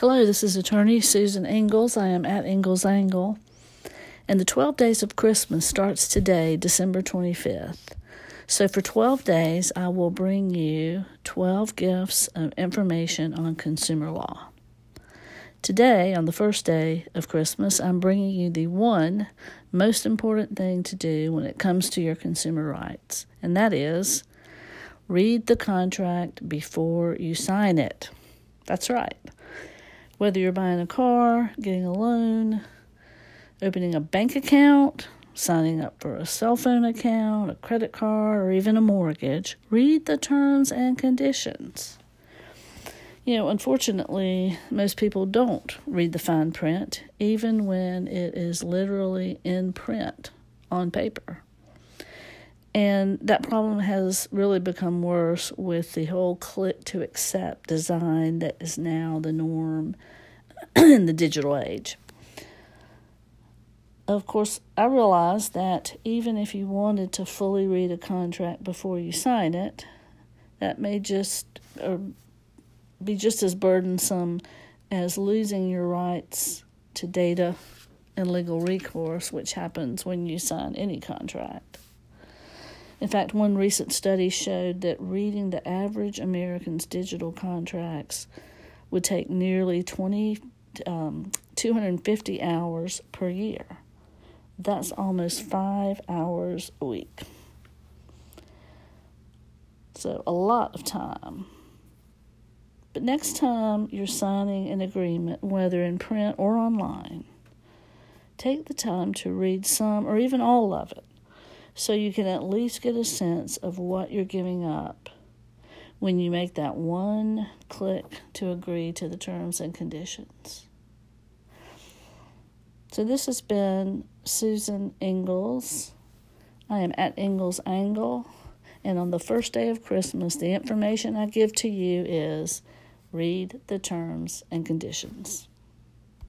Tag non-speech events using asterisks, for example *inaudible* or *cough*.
Hello, this is attorney Susan Ingalls. I am at Ingalls Angle. And the 12 days of Christmas starts today, December 25th. So for 12 days, I will bring you 12 gifts of information on consumer law. Today, on the first day of Christmas, I'm bringing you the one most important thing to do when it comes to your consumer rights, and that is read the contract before you sign it. That's right. Whether you're buying a car, getting a loan, opening a bank account, signing up for a cell phone account, a credit card, or even a mortgage, read the terms and conditions. You know, unfortunately, most people don't read the fine print, even when it is literally in print on paper. And that problem has really become worse with the whole click to accept design that is now the norm *clears throat* in the digital age. Of course, I realize that even if you wanted to fully read a contract before you sign it, that may just uh, be just as burdensome as losing your rights to data and legal recourse, which happens when you sign any contract. In fact, one recent study showed that reading the average American's digital contracts would take nearly 20, um, 250 hours per year. That's almost five hours a week. So, a lot of time. But next time you're signing an agreement, whether in print or online, take the time to read some or even all of it so you can at least get a sense of what you're giving up when you make that one click to agree to the terms and conditions. So, this has been Susan Ingalls. I am at Ingalls Angle, and on the first day of Christmas, the information I give to you is read the terms and conditions.